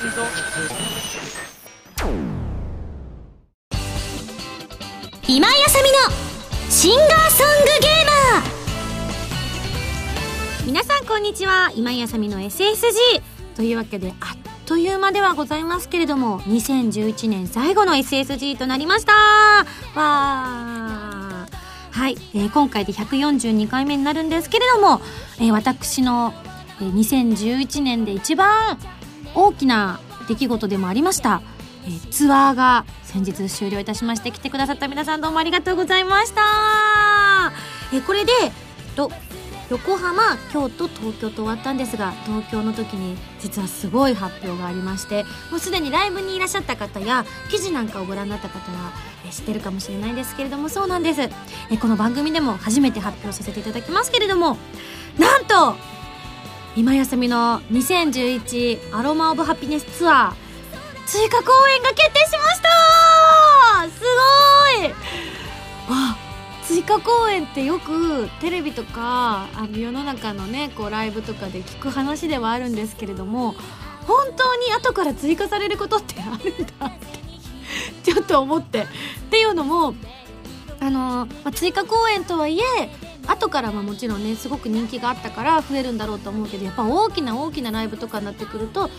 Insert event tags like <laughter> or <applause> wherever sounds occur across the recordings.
今井あさみのシンガーソングゲーマー。皆さんこんにちは。今井あさみの SSG というわけであっという間ではございますけれども2011年最後の SSG となりました。わー。はい、えー、今回で142回目になるんですけれども、えー、私の、えー、2011年で一番大きな出来事でもありました、えー、ツアーが先日終了いたしまして来てくださった皆さんどうもありがとうございました。えこれでえっと横浜京都東京と終わったんですが東京の時に実はすごい発表がありましてもうすでにライブにいらっしゃった方や記事なんかをご覧になった方は知ってるかもしれないんですけれどもそうなんです。えこの番組でも初めて発表させていただきますけれどもなんと今休みの2011アロマ・オブ・ハピネスツアー追加公演が決定しました。すごい。わ追加公演ってよくテレビとかあの世の中のねこうライブとかで聞く話ではあるんですけれども本当に後から追加されることってあるんだってちょっと思って。っていうのもあの、まあ、追加公演とはいえ後からまあもちろんねすごく人気があったから増えるんだろうと思うけどやっぱ大きな大きなライブとかになってくるとある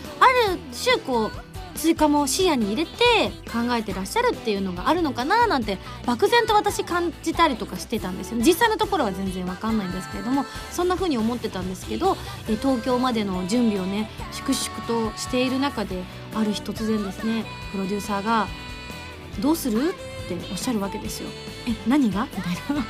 種こう追加も視野に入れて考えてらっしゃるっていうのがあるのかななんて漠然と私感じたりとかしてたんですよ実際のところは全然わかんないんですけれどもそんな風に思ってたんですけど東京までの準備をね粛々としている中である日突然ですねプロデューサーが「どうする?」っておっしゃるわけですよ。え何が？みたいな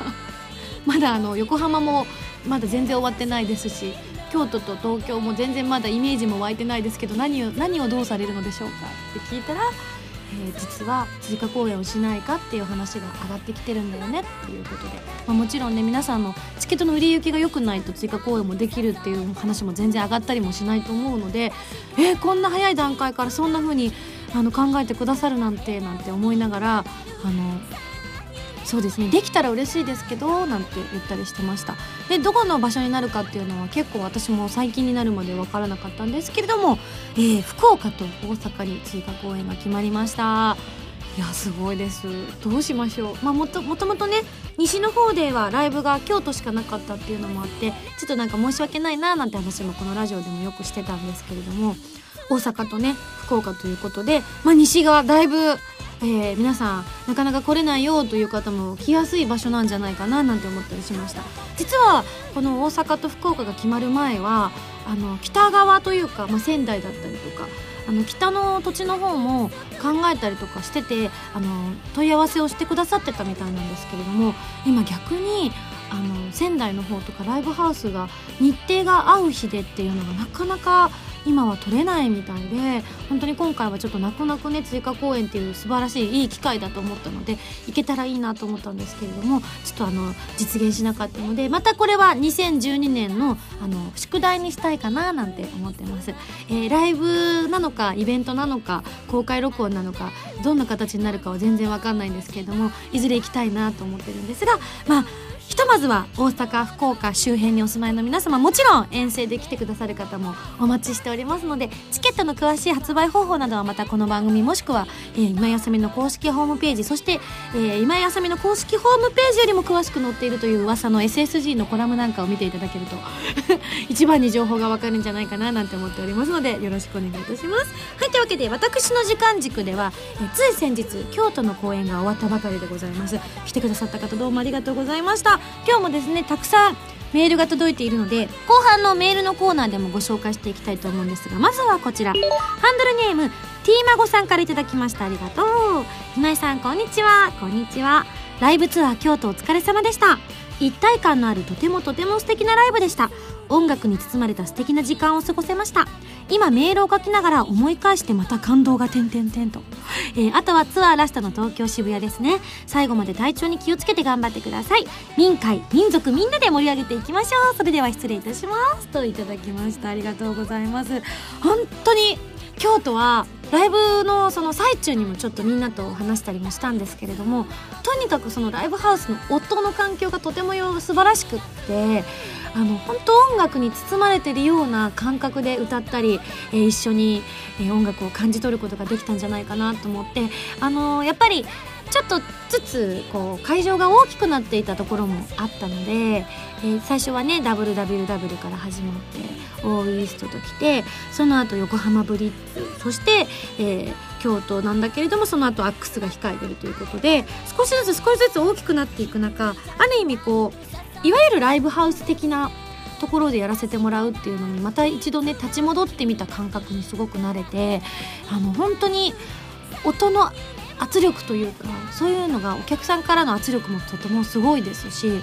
まだあの横浜もまだ全然終わってないですし京都と東京も全然まだイメージも湧いてないですけど何を何をどうされるのでしょうか？って聞いたら、えー、実は追加公演をしないかっていう話が上がってきてるんだよねっていうことで、まあ、もちろんね皆さんのチケットの売り行きが良くないと追加公演もできるっていう話も全然上がったりもしないと思うのでえー、こんな早い段階からそんな風にあの考えてくださるなんてなんて思いながらあのそうですね。できたら嬉しいですけどなんて言ったりしてました。でどこの場所になるかっていうのは結構私も最近になるまで分からなかったんですけれども、えー、福岡と大阪に追加公演が決まりました。いやすごいです。どうしましょう。まあもともともとね西の方ではライブが京都しかなかったっていうのもあってちょっとなんか申し訳ないななんて話もこのラジオでもよくしてたんですけれども大阪とね福岡ということで、まあ、西がだいぶえー、皆さんなかなか来れないよという方も来やすい場所なんじゃないかななんて思ったりしました。実はこの大阪と福岡が決まる前はあの北側というか、まあ、仙台だったりとかあの北の土地の方も考えたりとかしててあの問い合わせをしてくださってたみたいなんですけれども今逆にあの仙台の方とかライブハウスが日程が合う日でっていうのがなかなか今は取れないみたいで本当に今回はちょっと泣く泣くね追加公演っていう素晴らしいいい機会だと思ったので行けたらいいなと思ったんですけれどもちょっとあの実現しなかったのでまたこれは2012年のあの宿題にしたいかななんて思ってます、えー、ライブなのかイベントなのか公開録音なのかどんな形になるかは全然わかんないんですけれどもいずれ行きたいなと思ってるんですがまあひとまずは大阪福岡周辺にお住まいの皆様もちろん遠征で来てくださる方もお待ちしておりますのでチケットの詳しい発売方法などはまたこの番組もしくは、えー、今やさみの公式ホームページそして、えー、今やさみの公式ホームページよりも詳しく載っているという噂の SSG のコラムなんかを見ていただけると一番に情報がわかるんじゃないかななんて思っておりますのでよろしくお願いいたします。はいというわけで私の時間軸では、えー、つい先日京都の公演が終わったばかりでございます。来てくださった方どうもありがとうございました。今日もですねたくさんメールが届いているので後半のメールのコーナーでもご紹介していきたいと思うんですがまずはこちら。ハンドルネームティーマゴさんから頂きましたありがとう。今井さんこんにちは。こんにちは。ライブツアー京都お疲れ様でした。一体感のあるとてもとても素敵なライブでした。音楽に包まれた素敵な時間を過ごせました。今メールを書きながら思い返してまた感動が点々点と、えー、あとはツアーラストの東京渋谷ですね。最後まで体調に気をつけて頑張ってください。民会民族みんなで盛り上げていきましょう。それでは失礼いたします。といただきました。ありがとうございます。本当に京都はライブのその最中にもちょっとみんなと話したりもしたんですけれどもとにかくそのライブハウスの音の環境がとても素晴らしくってあの本当音楽に包まれてるような感覚で歌ったり、えー、一緒に、えー、音楽を感じ取ることができたんじゃないかなと思ってあのー、やっぱりちょっとずつこう会場が大きくなっていたところもあったので、えー、最初はね WWW から始まってオーイーストと来てその後横浜ブリッツそして、えー、京都なんだけれどもその後アックスが控えてるということで少しずつ少しずつ大きくなっていく中ある意味こういわゆるライブハウス的なところでやらせてもらうっていうのにまた一度ね立ち戻ってみた感覚にすごく慣れてあの本当に音の圧力というかそういうのがお客さんからの圧力もとてもすごいですし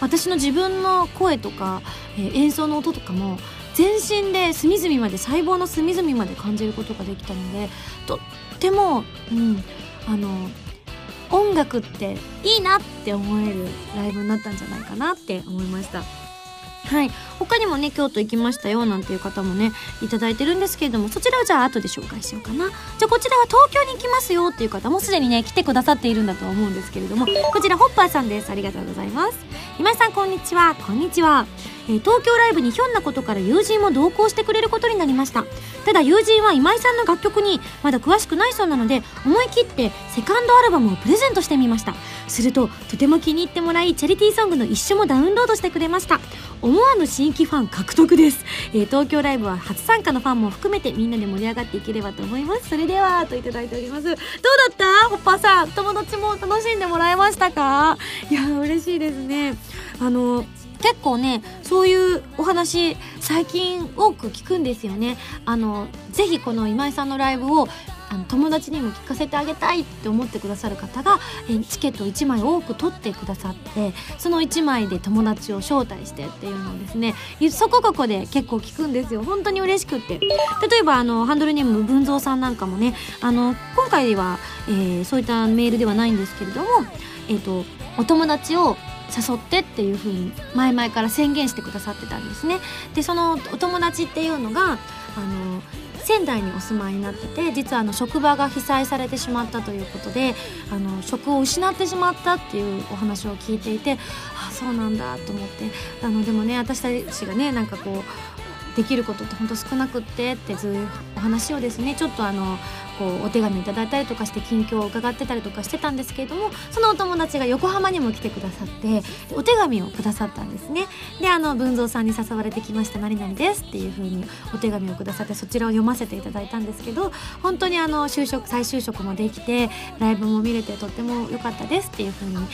私の自分の声とか、えー、演奏の音とかも全身で隅々まで細胞の隅々まで感じることができたのでとっても、うん、あの音楽っていいなって思えるライブになったんじゃないかなって思いました。はい。他にもね京都行きましたよなんていう方もねいただいてるんですけれどもそちらはじゃあ後で紹介しようかな。じゃあこちらは東京に行きますよっていう方もすでにね来てくださっているんだと思うんですけれどもこちらホッパーさんです。ありがとうございます。今井さんこんにちは。こんにちは。えー、東京ライブにひょんなことから友人も同行してくれることになりました。ただ友人は今井さんの楽曲にまだ詳しくないそうなので思い切ってセカンドアルバムをプレゼントしてみました。するととても気に入ってもらいチャリティーソングの一緒もダウンロードしてくれました。思わぬ新規ファン獲得です、えー、東京ライブは初参加のファンも含めてみんなで盛り上がっていければと思います。それではといただいております。どうだった？ホッパーさん。友達も楽しんでもらえましたか？いや嬉しいですね。あの結構ねそういうお話最近多く聞くんですよね。あのぜひこの今井さんのライブをあの友達にも聞かせてあげたいって思ってくださる方がえチケット1枚多く取ってくださってその1枚で友達を招待してっていうのをですね。そこここで結構聞くんですよ。本当に嬉しくって。例えばあのハンドルネーム文蔵さんなんかもねあの今回は、えー、そういったメールではないんですけれどもえっ、ー、とお友達を誘ってっていう風に前々から宣言してくださってたんですね。でそのお友達っていうのがあの仙台にお住まいになってて実はあの職場が被災されてしまったということであの職を失ってしまったっていうお話を聞いていてああそうなんだと思ってあのでもね私たちがねなんかこうできることってほんと少なくってってそういうお話をですねちょっとあのこうお手紙いただいたりとかして近況を伺ってたりとかしてたんですけれどもそのお友達が横浜にも来てくださってお手紙をくださったんですね。であの文蔵さんに誘われてきました何々ですっていう風にお手紙をくださってそちらを読ませていただいたんですけど本当にあの就職再就職もできてライブも見れてとっても良かったですっていう風にあの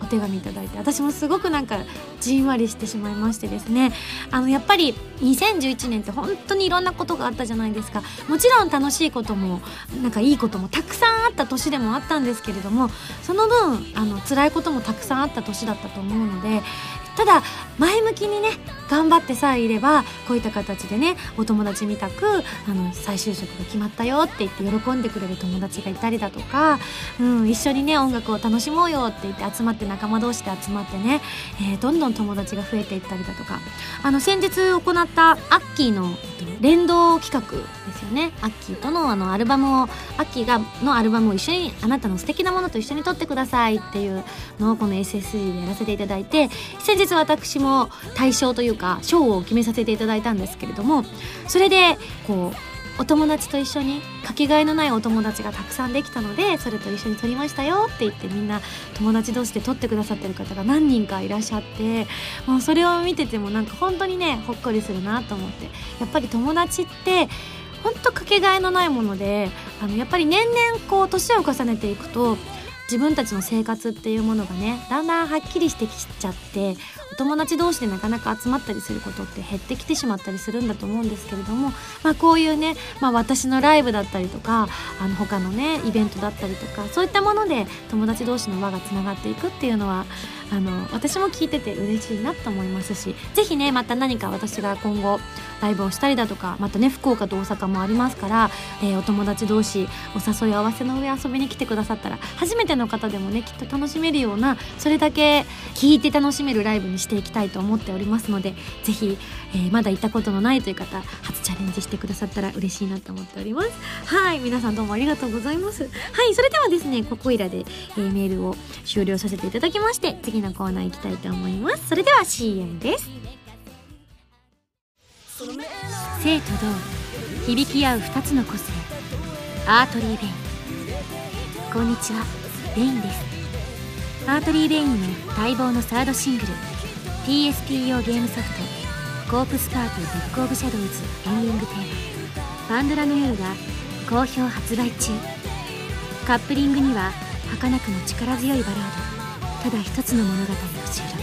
お手紙いただいて私もすごくなんかじんわりしてしまいましてですね。あのやっぱり2011年って本当にいろんなことがあったじゃないですか。もちろん楽しいことももなんかいいこともたくさんあった年でもあったんですけれどもその分あの辛いこともたくさんあった年だったと思うのでただ前向きにね頑張ってさえいればこういった形でねお友達みたくあの再就職が決まったよって言って喜んでくれる友達がいたりだとか、うん、一緒にね音楽を楽しもうよって言って集まって仲間同士で集まってね、えー、どんどん友達が増えていったりだとか。あの先日行ったアッキーの連動企画ですよね。アッキーとのあのアルバムをアッキーがのアルバムを一緒にあなたの素敵なものと一緒に撮ってくださいっていうのをこの SSG でやらせていただいて先日私も対象というか賞を決めさせていただいたんですけれどもそれでこうお友達と一緒にかけがえのないお友達がたくさんできたのでそれと一緒に撮りましたよって言ってみんな友達同士で撮ってくださってる方が何人かいらっしゃってもうそれを見ててもなんか本当にねほっこりするなと思ってやっぱり友達って本当かけがえのないものであのやっぱり年々こう年を重ねていくと自分たちの生活っていうものがねだんだんはっきりしてきちゃってお友達同士でなかなか集まったりすることって減ってきてしまったりするんだと思うんですけれども、まあ、こういうね、まあ、私のライブだったりとかあの他のねイベントだったりとかそういったもので友達同士の輪がつながっていくっていうのはあの私も聞いてて嬉しいなと思いますし是非ねまた何か私が今後ライブをしたりだとかまたね福岡と大阪もありますから、えー、お友達同士お誘い合わせの上遊びに来てくださったら初めての方でもねきっと楽しめるようなそれだけ聞いて楽しめるライブにしていきたいと思っておりますのでぜひ、えー、まだ行ったことのないという方初チャレンジしてくださったら嬉しいなと思っております。はい皆さんどうもありがとうございます。はいそれではですねここいらで、えー、メールを終了させていただきまして次のコーナー行きたいと思います。それでは CM です。静と同響き合う2つの個性。 Artery Vein。こんにちはベインです。 Artery Vein の待望のサードシングル。PSP 用ゲームソフト「コープスパーティー ブック・オブ・シャドウズ」エンディングテーマ「パンドラの夜」が好評発売中。カップリングには儚くも力強いバラードただ一つの物語を収録。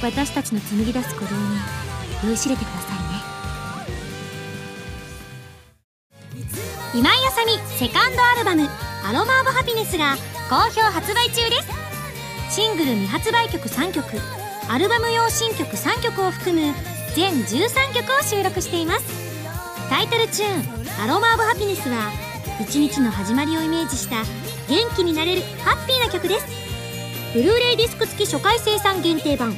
私たちの紡ぎ出す鼓動に酔いしれてくださいね。今井あさみセカンドアルバム「アロマ・オブ・ハピネス」が好評発売中です。シングル未発売曲3曲。アルバム用新曲3曲を含む全13曲を収録しています。タイトルチューン「アロマ・オブ・ハピネス」は一日の始まりをイメージした元気になれるハッピーな曲です。ブルーレイディスク付き初回生産限定版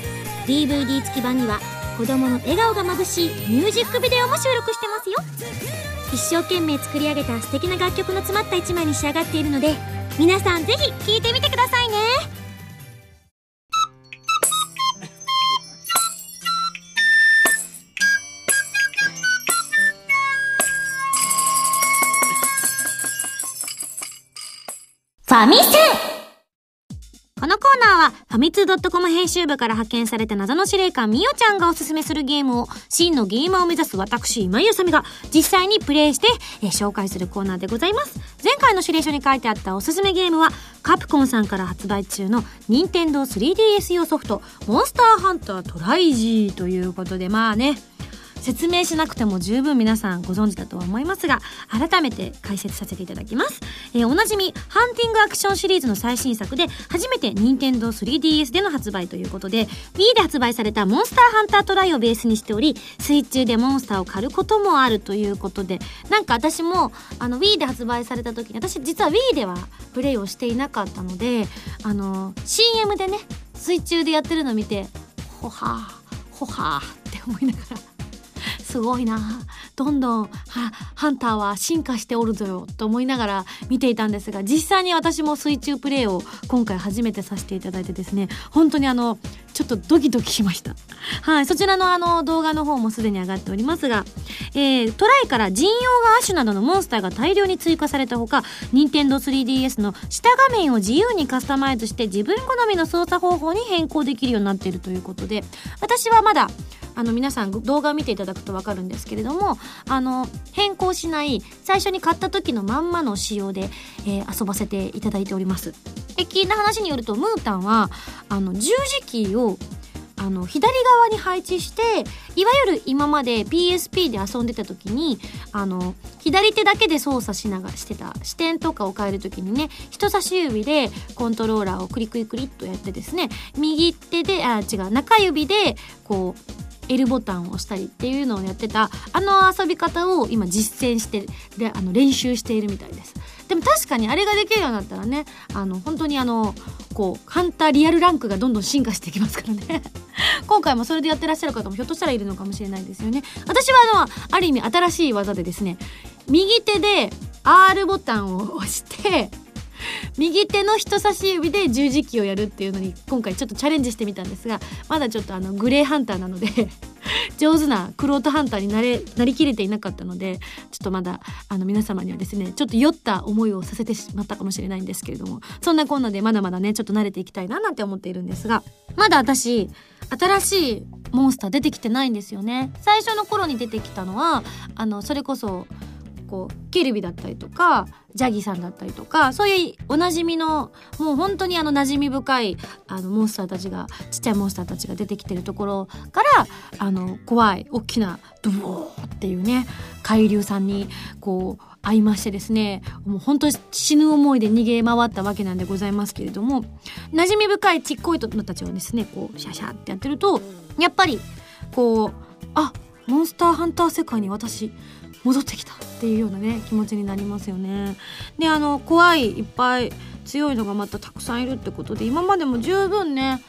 DVD 付き版には子供の笑顔がまぶしいミュージックビデオも収録してますよ。一生懸命作り上げた素敵な楽曲の詰まった一枚に仕上がっているので皆さんぜひ聴いてみてくださいね。ファミセこのコーナーは、ファミツー .com 編集部から派遣された謎の司令官みおちゃんがおすすめするゲームを、真のゲーマーを目指す私、今井あさみが実際にプレイして、え紹介するコーナーでございます。前回の指令書に書いてあったおすすめゲームは、カプコンさんから発売中の任天堂 3DS 用ソフト、モンスターハンタートライジーということで、まあね、説明しなくても十分皆さんご存知だとは思いますが改めて解説させていただきます、えー、おなじみハンティングアクションシリーズの最新作で初めて任天堂 3DS での発売ということで Wii で発売されたモンスターハンタートライをベースにしており水中でモンスターを狩ることもあるということでなんか私もあの Wii で発売された時に私実は Wii ではプレイをしていなかったのであの CM でね水中でやってるのを見てほはーほはーって思いながらすごいなどんどんハンターは進化しておるぞよと思いながら見ていたんですが実際に私も水中プレイを今回初めてさせていただいてですね本当にあのちょっとドキドキしました。はい、そちらのあの動画の方もすでに上がっておりますが、えー、トライから人用が亜種などのモンスターが大量に追加されたほか、任天堂 3DS の下画面を自由にカスタマイズして自分好みの操作方法に変更できるようになっているということで、私はまだあの皆さん動画を見ていただくと分かるんですけれどもあの変更しない最初に買った時のまんまの仕様で、えー、遊ばせていただいております。で聞いた話によるとムータンはあの十字キーをあの左側に配置していわゆる今まで PSP で遊んでた時にあの左手だけで操作しながらしてた視点とかを変える時にね人差し指でコントローラーをクリクリクリっとやってですね右手であ違う中指でこう L ボタンを押したりっていうのをやってたあの遊び方を今実践してであの練習しているみたいです。でも確かにあれができるようになったらねあの本当にあのこうハンターリアルランクがどんどん進化していきますからね。<laughs> 今回もそれでやってらっしゃる方もひょっとしたらいるのかもしれないですよね。私はあのある意味新しい技でですね右手で R ボタンを押して <laughs> 右手の人差し指で十字キーをやるっていうのに今回ちょっとチャレンジしてみたんですがまだちょっとあのグレーハンターなので <laughs> 上手なクロートハンターになれなりきれていなかったのでちょっとまだあの皆様にはですねちょっと酔った思いをさせてしまったかもしれないんですけれどもそんなこんなでまだまだねちょっと慣れていきたいななんて思っているんですがまだ私新しいモンスター出てきてないんですよね。最初の頃に出てきたのはあのそれこそこうケルビだったりとかジャギさんだったりとかそういうおなじみのもう本当にあの馴染み深いあのモンスターたちがちっちゃいモンスターたちが出てきてるところからあの怖い大きなドボーっていうね海流さんにこう会いましてですねもう本当死ぬ思いで逃げ回ったわけなんでございますけれども馴染み深いちっこい人たちをですねこうシャシャってやってるとやっぱりこうあモンスターハンター世界に私戻ってきたっていうようなね気持ちになりますよね。であの怖いいっぱい強いのがまたたくさんいるってことで今までも十分ね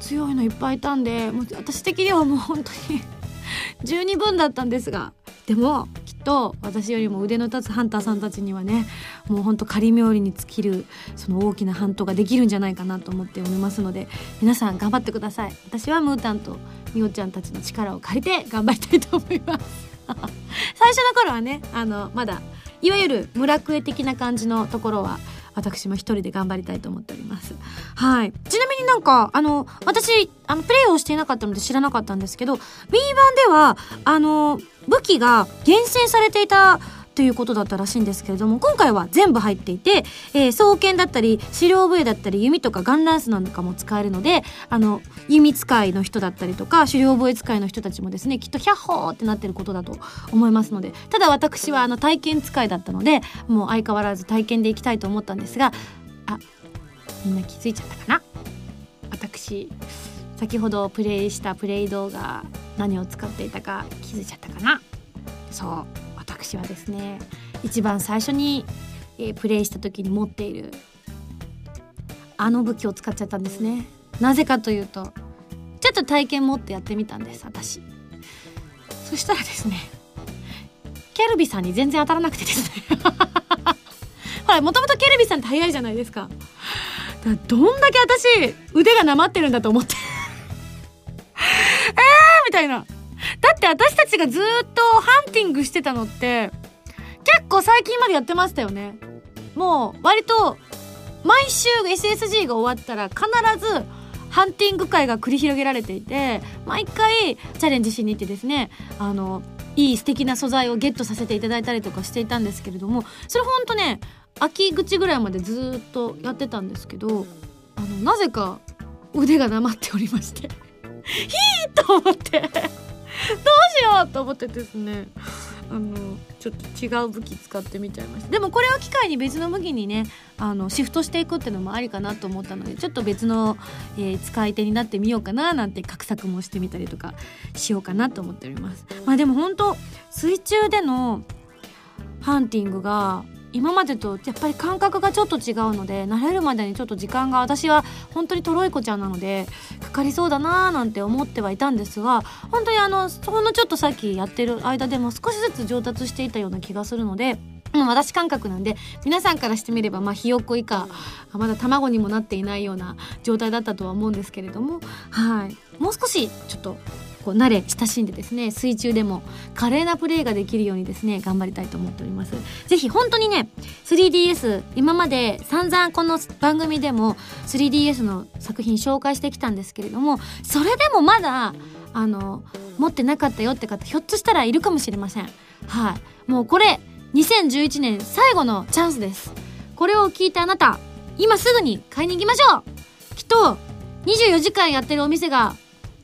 強いのいっぱいいたんでもう私的にはもう本当に <laughs> 十二分だったんですがでもきっと私よりも腕の立つハンターさんたちにはねもうほんと仮冥利に尽きるその大きなハントができるんじゃないかなと思っておりますので皆さん頑張ってください私はムータンとみおちゃんたちの力を借りて頑張りたいと思います <laughs> 最初の頃はねあのまだいわゆる村クエ的な感じのところは私も一人で頑張りたいと思っております。はい。ちなみになんか、あの、私、あの、プレイをしていなかったので知らなかったんですけど、Wii 版では、あの、武器が厳選されていたということだったらしいんですけれども今回は全部入っていて、えー、双剣だったり狩猟笛だったり弓とかガンランスなんかも使えるのであの弓使いの人だったりとか狩猟笛使いの人たちもですねきっとヒャッホーってなってることだと思いますのでただ私はあの体験使いだったのでもう相変わらず体験でいきたいと思ったんですがあみんな気づいちゃったかな？私先ほどプレイしたプレイ動画何を使っていたか気づいちゃったかな？そう。私はですね一番最初に、えー、プレイした時に持っているあの武器を使っちゃったんですね。なぜかというとちょっと体験持ってやってみたんです私。そしたらですねキャルビさんに全然当たらなくてですね。<laughs> ほらもともとキャルビさんって早いじゃないですか。だかどんだけ私腕がなまってるんだと思って。<laughs> えーみたいな。だって私たちがずっとハンティングしてたのって結構最近までやってましたよね。もう割と毎週 SSG が終わったら必ずハンティング会が繰り広げられていて毎回チャレンジしに行ってですねあのいい素敵な素材をゲットさせていただいたりとかしていたんですけれどもそれほんとね秋口ぐらいまでずっとやってたんですけどあのなぜか腕がなまっておりまして。<laughs> ヒーと思って。しようと思ってですねあのちょっと違う武器使ってみちゃいました。でもこれを機会に別の武器にねあのシフトしていくっていうのもありかなと思ったのでちょっと別の、えー、使い手になってみようかななんて画策もしてみたりとかしようかなと思っております。まあでも本当水中でのハンティングが今までとやっぱり感覚がちょっと違うので慣れるまでにちょっと時間が私は本当にとろい子ちゃんなのでかかりそうだなーなんて思ってはいたんですが本当にあのほんのちょっとさっきやってる間でも少しずつ上達していたような気がするので。うん、私感覚なんで皆さんからしてみればまあひよっこ以下まだ卵にもなっていないような状態だったとは思うんですけれどもはいもう少しちょっとこう慣れ親しんでですね水中でも華麗なプレーができるようにですね頑張りたいと思っております。ぜひ本当にね 3DS 今まで散々この番組でも 3DS の作品紹介してきたんですけれどもそれでもまだあの持ってなかったよって方ひょっとしたらいるかもしれません。はい。もうこれ2011年最後のチャンスです。これを聞いたあなた今すぐに買いに行きましょう。きっと24時間やってるお店が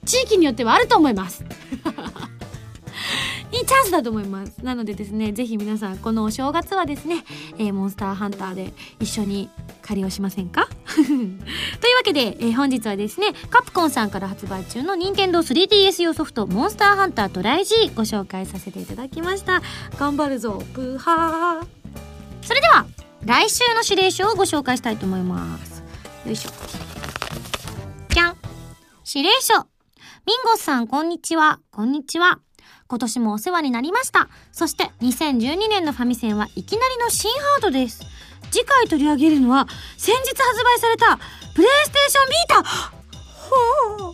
地域によってはあると思います。<laughs> いいチャンスだと思います。なのでですねぜひ皆さんこのお正月はですね、えー、モンスターハンターで一緒に借りをしませんか？<laughs> というわけで、えー、本日はですねカプコンさんから発売中の任天堂 3DS 用ソフトモンスターハンタートライ G ご紹介させていただきました。頑張るぞプーハー。それでは来週の指令書をご紹介したいと思います。よいしょ。じゃん指令書。ミンゴスさん、こんにちは。こんにちは。今年もお世話になりました。そして、2012年のファミセンはいきなりの新ハードです。次回取り上げるのは、先日発売された、プレイステーションビータほ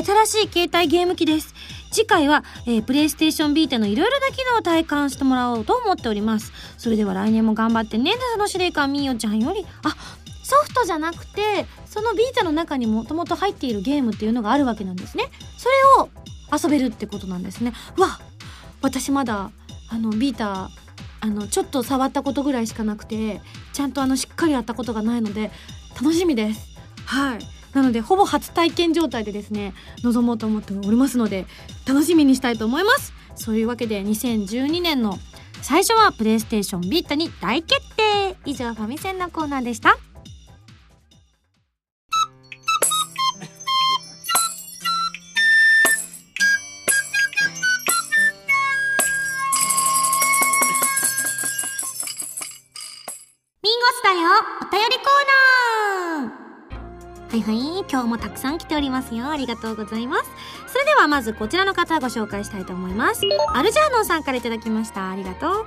う新しい携帯ゲーム機です。次回は、えー、プレイステーションビータのいろいろな機能を体感してもらおうと思っております。それでは来年も頑張ってね。その司令官みーよちゃんより、あ、ソフトじゃなくてそのビータの中にもともと入っているゲームっていうのがあるわけなんですね。それを遊べるってことなんですね。わ私まだあのビータあのちょっと触ったことぐらいしかなくてちゃんとあのしっかりやったことがないので楽しみです。はい。なのでほぼ初体験状態でですね臨もうと思っておりますので楽しみにしたいと思います。そういうわけで2012年の最初はプレイステーションビータに大決定。以上ファミセンのコーナーでした。ミンゴスだよお便りコーナーはいはい、今日もたくさん来ておりますよ。ありがとうございます。それではまずこちらの方ご紹介したいと思います。アルジャーノンさんから頂きました。ありがとう。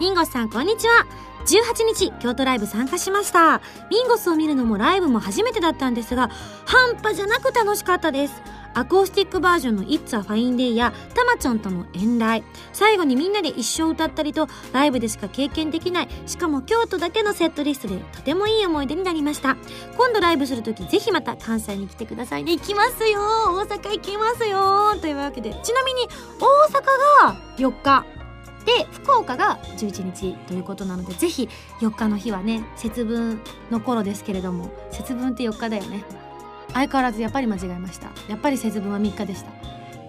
ミンゴスさん、こんにちは。18日、京都ライブ参加しました。ミンゴスを見るのもライブも初めてだったんですが、半端じゃなく楽しかったです。アコースティックバージョンの It's a Fine Day やたまちょんとの遠来最後にみんなで一生歌ったりとライブでしか経験できない。しかも京都だけのセットリストでとてもいい思い出になりました。今度ライブする時ぜひまた関西に来てくださいね。行きますよ。大阪行きますよ。というわけでちなみに大阪が4日。で福岡が11日。ということなのでぜひ4日の日はね節分の頃ですけれども節分って4日だよね。相変わらずやっぱり間違えました。やっぱり節分は3日でした。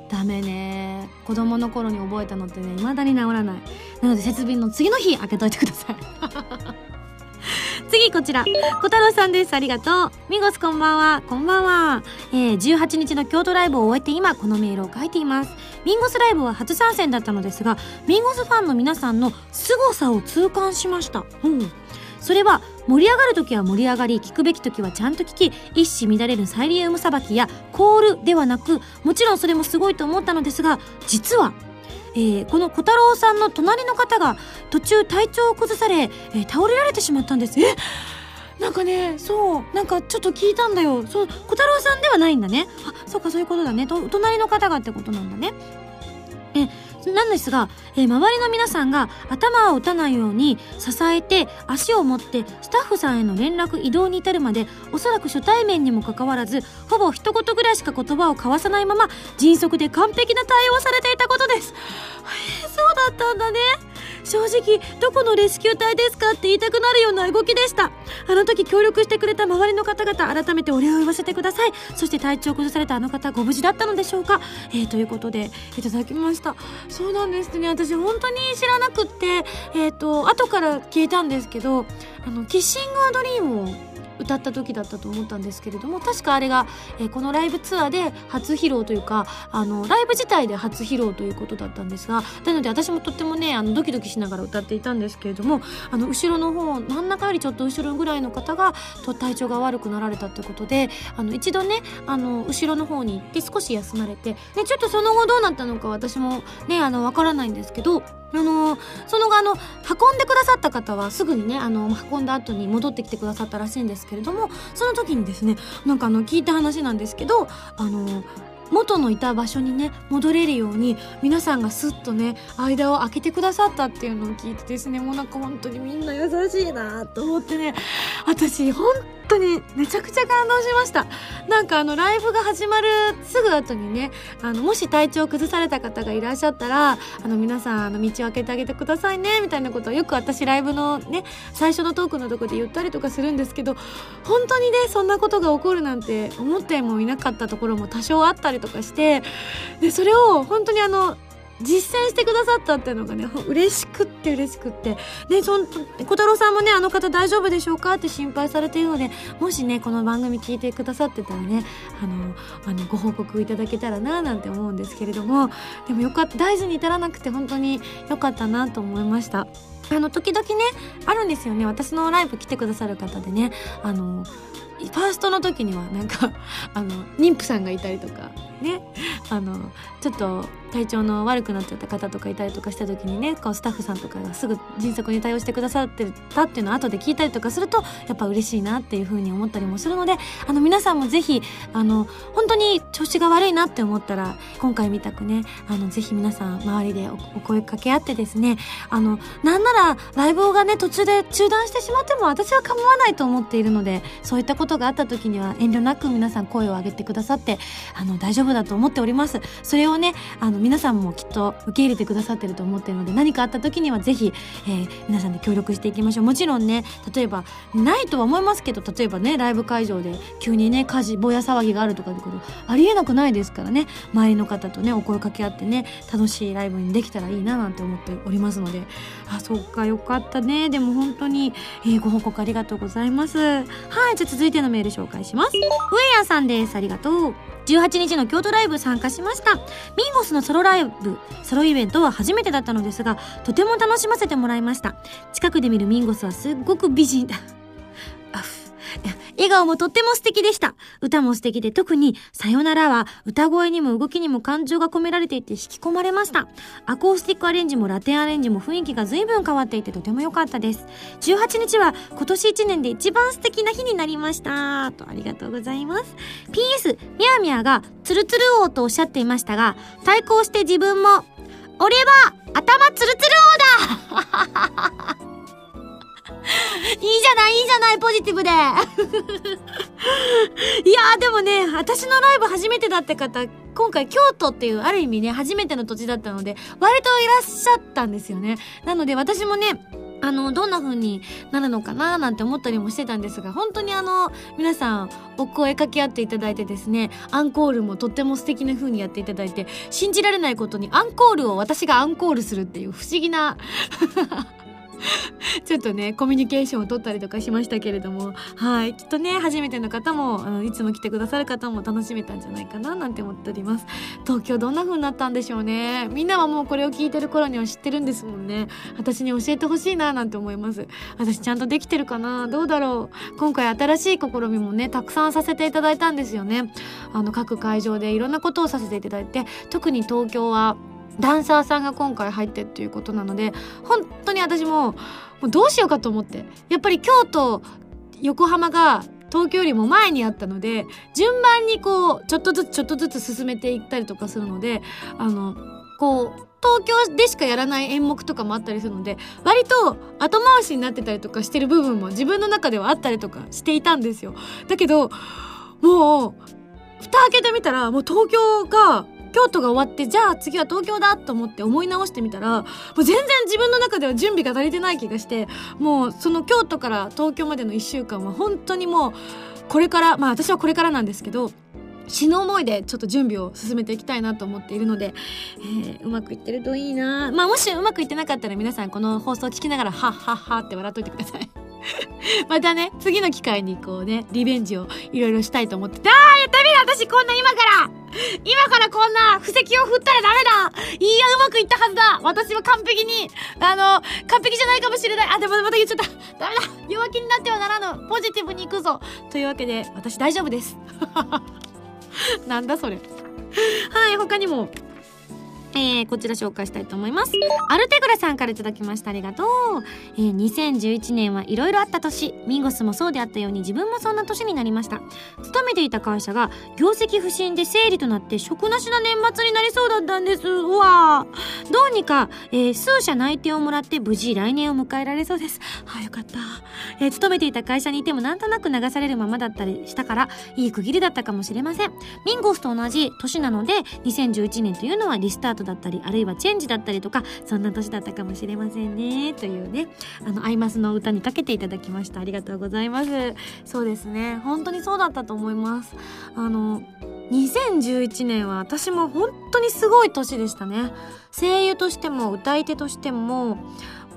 ダメね。子供の頃に覚えたのってね未だに治らない。なので節分の次の日開けといてください。<laughs> 次こちら。小太郎さんです。ありがとう。ミゴスこんばんは。こんばんは、えー、18日の京都ライブを終えて今このメールを書いています。ミンゴスライブは初参戦だったのですがミンゴスファンの皆さんの凄さを痛感しました。うん。それは盛り上がる時は盛り上がり聞くべき時はちゃんと聞き一糸乱れるサイリウムさばきやコールではなくもちろんそれもすごいと思ったのですが実はえー、この小太郎さんの隣の方が途中体調を崩され、えー、倒れられてしまったんです。え？なんかねそうなんかちょっと聞いたんだよ。そう小太郎さんではないんだね。あそうかそういうことだね。と隣の方がってことなんだね。えなんですが、えー、周りの皆さんが頭を打たないように支えて足を持ってスタッフさんへの連絡移動に至るまでおそらく初対面にもかかわらずほぼ一言ぐらいしか言葉を交わさないまま迅速で完璧な対応をされていたことです。そうだったんだね。正直どこのレスキュー隊ですかって言いたくなるような動きでした。あの時協力してくれた周りの方々改めてお礼を言わせてください。そして体調を崩されたあの方ご無事だったのでしょうか、えー、ということでいただきました。そうなんですね。私本当に知らなくってえっ、ー、と後から聞いたんですけどあのキッシングアドリームを歌った時だったと思ったんですけれども確かあれが、えー、このライブツアーで初披露というかあのライブ自体で初披露ということだったんですがなので私もとってもねあのドキドキしながら歌っていたんですけれどもあの後ろの方真ん中よりちょっと後ろぐらいの方がと体調が悪くなられたってことであの一度ねあの後ろの方に行って少し休まれて、ね、ちょっとその後どうなったのか私もねあのわからないんですけどあのその後あの運んでくださった方はすぐにねあの運んだ後に戻ってきてくださったらしいんですけれどもその時にですねなんかあの聞いた話なんですけどあの元のいた場所にね戻れるように皆さんがスッとね間を空けてくださったっていうのを聞いてですねもうなんか本当にみんな優しいなと思ってね私本当当にめちゃくちゃ感動しました。なんかあのライブが始まるすぐ後にねあのもし体調崩された方がいらっしゃったらあの皆さんあの道を開けてあげてくださいねみたいなことをよく私ライブのね最初のトークのとこで言ったりとかするんですけど本当にねそんなことが起こるなんて思ってもいなかったところも多少あったりとかしてでそれを本当にあの実践してくださったっていうのがね嬉しくって嬉しくって。でそん小太郎さんもねあの方大丈夫でしょうかって心配されているのでもしねこの番組聞いてくださってたらねあのあのご報告いただけたらななんて思うんですけれどもでもよかった。大事に至らなくて本当に良かったなと思いました。あの時々ねあるんですよね。私のライブ来てくださる方でねあのファーストの時にはなんかあの妊婦さんがいたりとかねあのちょっと体調の悪くなっちゃった方とかいたりとかした時にねこうスタッフさんとかがすぐ迅速に対応してくださってたっていうのを後で聞いたりとかするとやっぱ嬉しいなっていうふうに思ったりもするのであの皆さんもぜひあの本当に調子が悪いなって思ったら今回みたくねあのぜひ皆さん周りでお声かけ合ってですねあのなんならライブがね途中で中断してしまっても私は構わないと思っているのでそういったことがあった時には遠慮なく皆さん声を上げてくださってあの大丈夫だと思っております。それをねあの皆さんもきっと受け入れてくださってると思ってるので何かあった時にはぜひ、えー、皆さんで協力していきましょう。もちろんね例えばないとは思いますけど例えばねライブ会場で急にね火事ぼや騒ぎがあるとかってことありえなくないですからね。周りの方とねお声かけ合ってね楽しいライブにできたらいいななんて思っておりますので。あそっかよかったね。でも本当に、えー、ご報告ありがとうございます。はいじゃあ続いてのメール紹介します。上谷さんです。ありがとう。18日の京都ライブ参加しました。ミンゴスのソロライブソロイベントは初めてだったのですがとても楽しませてもらいました。近くで見るミンゴスはすっごく美人。<laughs> だ笑顔もとっても素敵でした。歌も素敵で特にさよならは歌声にも動きにも感情が込められていて引き込まれました。アコースティックアレンジもラテンアレンジも雰囲気が随分変わっていてとても良かったです。18日は今年1年で一番素敵な日になりました。とありがとうございます。PS、みやみやがツルツル王とおっしゃっていましたが、対抗して自分も、俺は頭ツルツル王だ <laughs> いいじゃないいいじゃないポジティブで。<laughs> いやーでもね私のライブ初めてだった方今回京都っていうある意味ね初めての土地だったので割といらっしゃったんですよね。なので私もねあの、どんな風になるのかななんて思ったりもしてたんですが、本当にあの、皆さん、お声かけ合っていただいてですね、アンコールもとっても素敵な風にやっていただいて、信じられないことにアンコールを私がアンコールするっていう不思議な <laughs> ちょっとねコミュニケーションを取ったりとかしましたけれどもはい。きっとね初めての方もあのいつも来てくださる方も楽しめたんじゃないかななんて思っております。東京どんな風になったんでしょうね。みんなはもうこれを聞いてる頃には知ってるんですもんね。私に教えてほしいななんて思います。私ちゃんとできてるかな？どうだろう？今回新しい試みもねたくさんさせていただいたんですよね。あの各会場でいろんなことをさせていただいて特に東京はダンサーさんが今回入ってっていうことなので本当に私ももうどうしようかと思ってやっぱり京都横浜が東京よりも前にあったので順番にこうちょっとずつちょっとずつ進めていったりとかするのであのこう東京でしかやらない演目とかもあったりするので割と後回しになってたりとかしてる部分も自分の中ではあったりとかしていたんですよ。だけどもう蓋開けてみたらもう東京が京都が終わってじゃあ次は東京だと思って思い直してみたらもう全然自分の中では準備が足りてない気がしてもうその京都から東京までの1週間は本当にもうこれからまあ私はこれからなんですけど死の思いでちょっと準備を進めていきたいなと思っているので、えー、うまくいってるといいな。まあもしうまくいってなかったら皆さんこの放送を聞きながらハッハッハって笑っといてください。<laughs> またね、次の機会にこうね、リベンジをいろいろしたいと思って。て、あーダメだ私こんな今から今からこんな布石を振ったらダメだ。いや、うまくいったはずだ。私は完璧に、あの、完璧じゃないかもしれない。あ、でもまた言っちゃった。ダメだ。弱気になってはならぬ。ポジティブに行くぞ。というわけで、私大丈夫です。<laughs> なんだそれ。<laughs> はい、他にも、えー、こちら紹介したいと思います。アルテグラさんから頂きました。ありがとう、えー、2011年はいろいろあった年。ミンゴスもそうであったように自分もそんな年になりました。勤めていた会社が業績不振で整理となって職なしな年末になりそうだったんです。うわどうにか、えー、数社内定をもらって無事来年を迎えられそうです。はあよかった、えー、勤めていた会社にいてもなんとなく流されるままだったりしたからいい区切りだったかもしれません。ミンゴスと同じ年なので2011年というのはリスタートだったりあるいはチェンジだったりとかそんな年だったかもしれませんね。というねあのアイマスの歌にかけていただきました。ありがとうございます。そうですね。本当にそうだったと思います。あの2011年は私も本当にすごい年でしたね。声優としても歌い手としても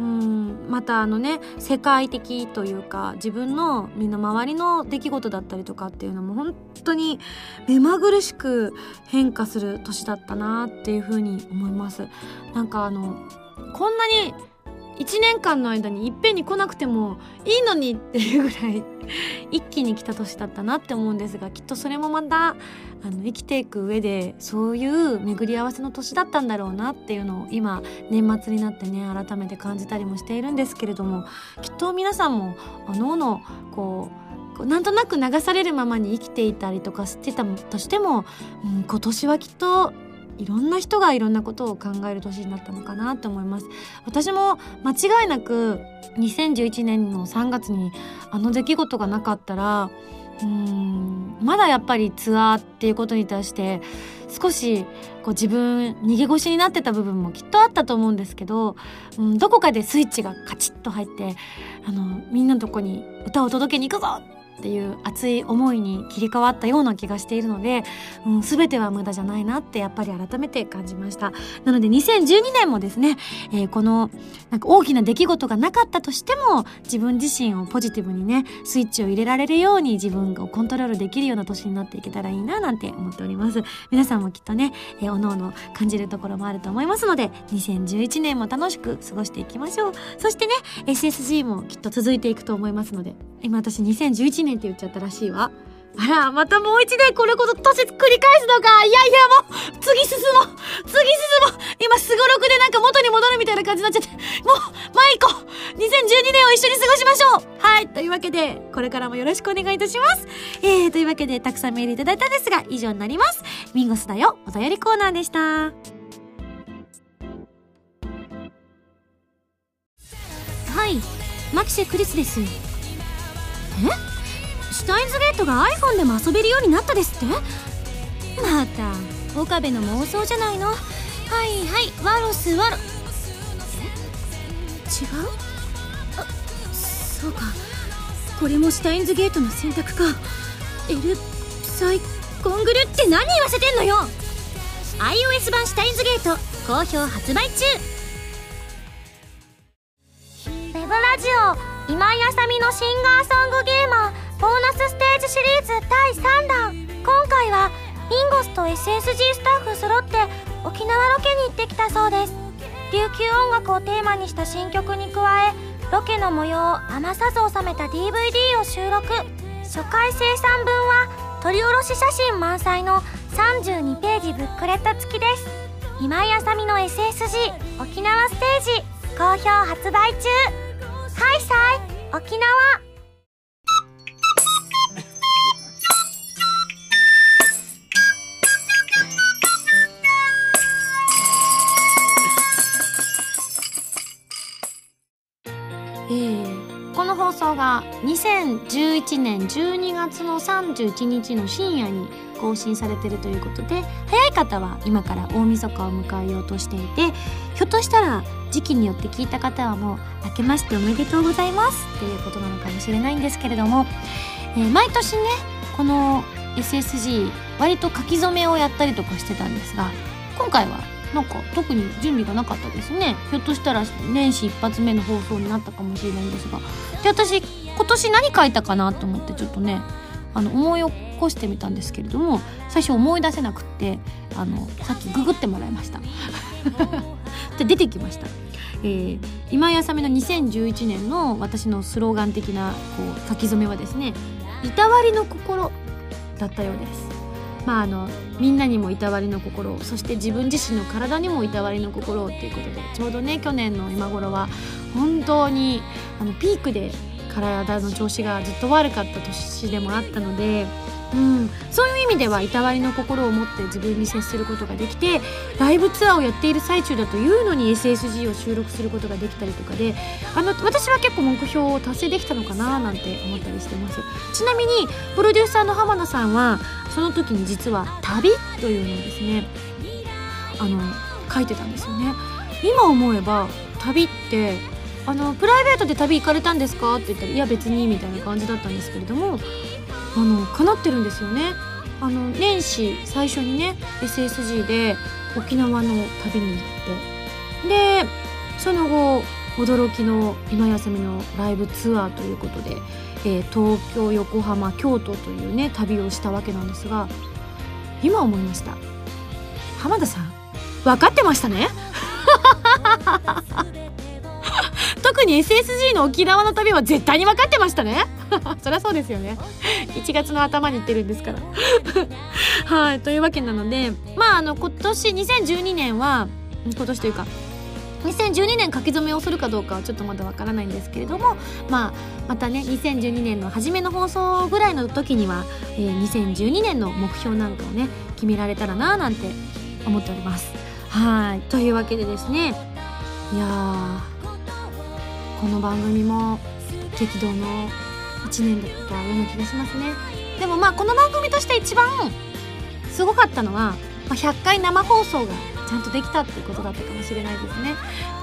うん。またあのね世界的というか自分の身の回りの出来事だったりとかっていうのも本当に目まぐるしく変化する年だったなっていうふうに思います。なんかあのこんなに1年間の間にいっぺんに来なくてもいいのにっていうぐらい <laughs> 一気に来た年だったなって思うんですがきっとそれもまたあの生きていく上でそういう巡り合わせの年だったんだろうなっていうのを今年末になってね改めて感じたりもしているんですけれどもきっと皆さんもおのおのこうなんとなく流されるままに生きていたりとかしてたとしても、うん、今年はきっといろんな人がいろんなことを考える年になったのかなと思います。私も間違いなく2011年の3月にあの出来事がなかったらうんまだやっぱりツアーっていうことに対して少しこう自分逃げ腰になってた部分もきっとあったと思うんですけど、うん、どこかでスイッチがカチッと入ってあのみんなのとこに歌を届けに行くぞっていう熱い思いに切り替わったような気がしているので、うん、全ては無駄じゃないなってやっぱり改めて感じました。なので2012年もですね、えー、このなんか大きな出来事がなかったとしても自分自身をポジティブにねスイッチを入れられるように自分をコントロールできるような年になっていけたらいいななんて思っております。皆さんもきっとね、えー、おのおの感じるところもあると思いますので2011年も楽しく過ごしていきましょう。そしてね SSG もきっと続いていくと思いますので今私2011年って言っちゃったらしいわ。あら、またもう一年これこそ年繰り返すのか。いやいやもう、次進もう次進もう今すごろくでなんか元に戻るみたいな感じになっちゃって。もう、マイコ !2012 年を一緒に過ごしましょうはい。というわけで、これからもよろしくお願いいたします。えー、というわけで、たくさんメールいただいたんですが、以上になります。ミンゴスだよ、お便りコーナーでした。はい。マキシェクリスです。え？シュタインズゲートが iPhone でも遊べるようになったですって？また岡部の妄想じゃないの？はいはいワロスワロ。違う？あそうか。これもシュタインズゲートの選択か。L サイコングルって何言わせてんのよ？iOS 版シュタインズゲート好評発売中。ウェブラジオ今井あさみのシンガーソングゲーマー。ボーナスステージシリーズ第3弾。今回はミンゴスと SSG スタッフ揃って沖縄ロケに行ってきたそうです。琉球音楽をテーマにした新曲に加えロケの模様を余さず収めた DVD を収録。初回生産分は撮り下ろし写真満載の32ページブックレット付きです。今井あさみの SSG 沖縄ステージ好評発売中。ハイサイ沖縄。2011年12月の31日の深夜に更新されてるということで早い方は今から大晦日を迎えようとしていてひょっとしたら時期によって聞いた方はもう明けましておめでとうございますっていうことなのかもしれないんですけれども、えー、毎年ねこの SSG 割と書き初めをやったりとかしてたんですが今回はなんか特に準備がなかったですね。ひょっとしたら年始一発目の放送になったかもしれないんですがで私今年何書いたかなと思ってちょっとねあの思い起こしてみたんですけれども最初思い出せなくってあのさっきググってもらいました。<laughs> で出てきました、えー、今井あさみの2011年の私のスローガン的なこう書き初めはですね「いたわりの心」だったようです。まああのみんなにもいたわりの心をそして自分自身の体にもいたわりの心をっていうことでちょうどね去年の今頃は本当にあのピークで体の調子がずっと悪かった年でもあったのでうん、そういう意味ではいたわりの心を持って自分に接することができてライブツアーをやっている最中だというのに SSG を収録することができたりとかであの私は結構目標を達成できたのかななんて思ったりしてます。ちなみにプロデューサーの浜田さんはその時に実は「旅」というのをですねあの書いてたんですよね。今思えば旅ってあのプライベートで旅行かれたんですか？って言ったらいや別にみたいな感じだったんですけれどもあの叶ってるんですよね。あの年始最初にね SSG で沖縄の旅に行ってでその後驚きの今休みのライブツアーということで、えー、東京横浜京都というね旅をしたわけなんですが今思いました。浜田さん分かってましたね？<laughs> 特に SSG の沖縄の旅は絶対に分かってましたね。<laughs> そりゃそうですよね。1月の頭に行ってるんですから。<laughs> はいというわけなのでまああの今年2012年は今年というか2012年書き初めをするかどうかはちょっとまだわからないんですけれども、まあ、またね2012年の初めの放送ぐらいの時には、えー、2012年の目標なんかをね決められたらななんて思っております。はいというわけでですね。いやこの番組も激動の1年だったような気がしますね。でもまあこの番組として一番すごかったのは、ま、100回生放送がちゃんとできたっていうことだったかもしれないですね、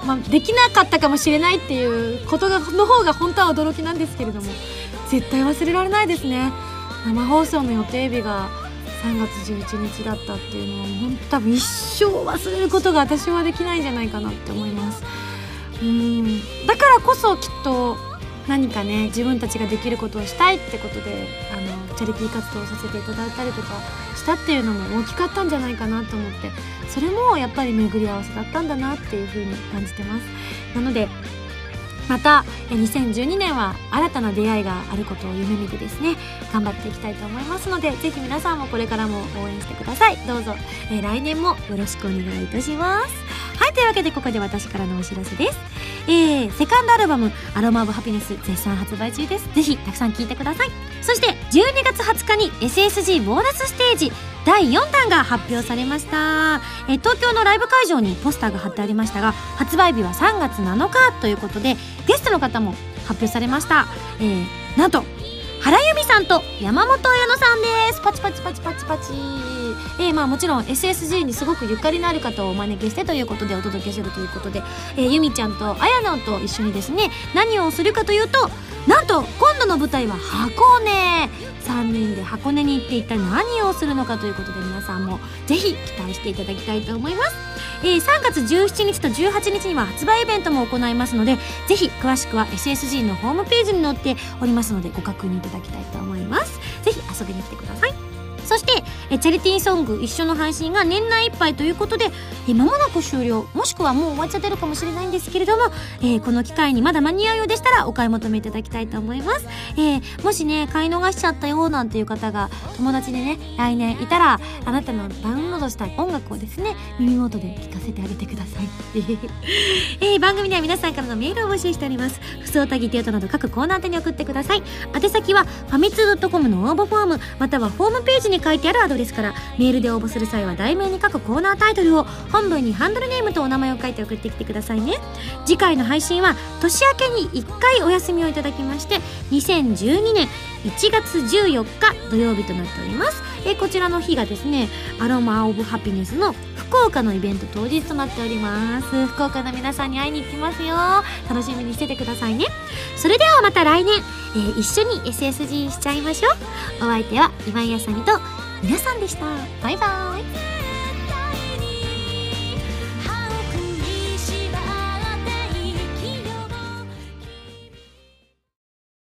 まあ、できなかったかもしれないっていうことがの方が本当は驚きなんですけれども絶対忘れられないですね。生放送の予定日が3月11日だったっていうのは本当多分一生忘れることが私はできないんじゃないかなって思います。うんだからこそきっと何かね自分たちができることをしたいってことであのチャリティー活動をさせていただいたりとかしたっていうのも大きかったんじゃないかなと思ってそれもやっぱり巡り合わせだったんだなっていうふうに感じてます。なのでまた2012年は新たな出会いがあることを夢見てですね頑張っていきたいと思いますのでぜひ皆さんもこれからも応援してください。どうぞ、え、来年もよろしくお願いいたします。はいというわけでここで私からのお知らせです。えー、セカンドアルバム「アロマ・オブ・ハピネス」絶賛発売中です。ぜひたくさん聴いてください。そして12月20日に SSG ボーナスステージ第4弾が発表されました、えー、東京のライブ会場にポスターが貼ってありましたが発売日は3月7日ということでゲストの方も発表されました、えー、なんと原由美さんと山本彩乃さんです。パチパチパチパチパチ。えー、まあもちろん SSG にすごくゆかりのある方をお招きしてということでお届けするということで、えー、由美ちゃんと彩乃と一緒にですね何をするかというとなんと今度の舞台は箱根。3人で箱根に行って一体何をするのかということで皆さんもぜひ期待していただきたいと思います。えー、3月17日と18日には発売イベントも行いますのでぜひ詳しくは SSG のホームページに載っておりますのでご確認いただきたいと思います。ぜひ遊びに来てください。そしてえチャリティーソング一緒の配信が年内いっぱいということでえ間もなく終了。もしくはもう終わっちゃってるかもしれないんですけれども、えー、この機会にまだ間に合うようでしたらお買い求めいただきたいと思います、えー、もしね買い逃しちゃったよなんていう方が友達でね来年いたらあなたのダウンロードした音楽をですね耳元で聴かせてあげてください、<laughs> えー、番組では皆さんからのメールを募集しております。不相たぎテートなど各コーナー宛に送ってください。宛先はファミツー .com の応募フォームまたはホームページに書いてあるアドレスからメールで応募する際は題名に書くコーナータイトルを本文にハンドルネームとお名前を書いて送ってきてくださいね。次回の配信は年明けに1回お休みをいただきまして2012年1月14日土曜日となっております。えこちらの日がですねアロマ・オブ・ハピネスの福岡のイベント当日となっております。福岡の皆さんに会いに行きますよ。楽しみにしててくださいね。それではまた来年、えー、一緒に SSG しちゃいましょう。お相手は今井あさみと皆さんでした。バイバイ。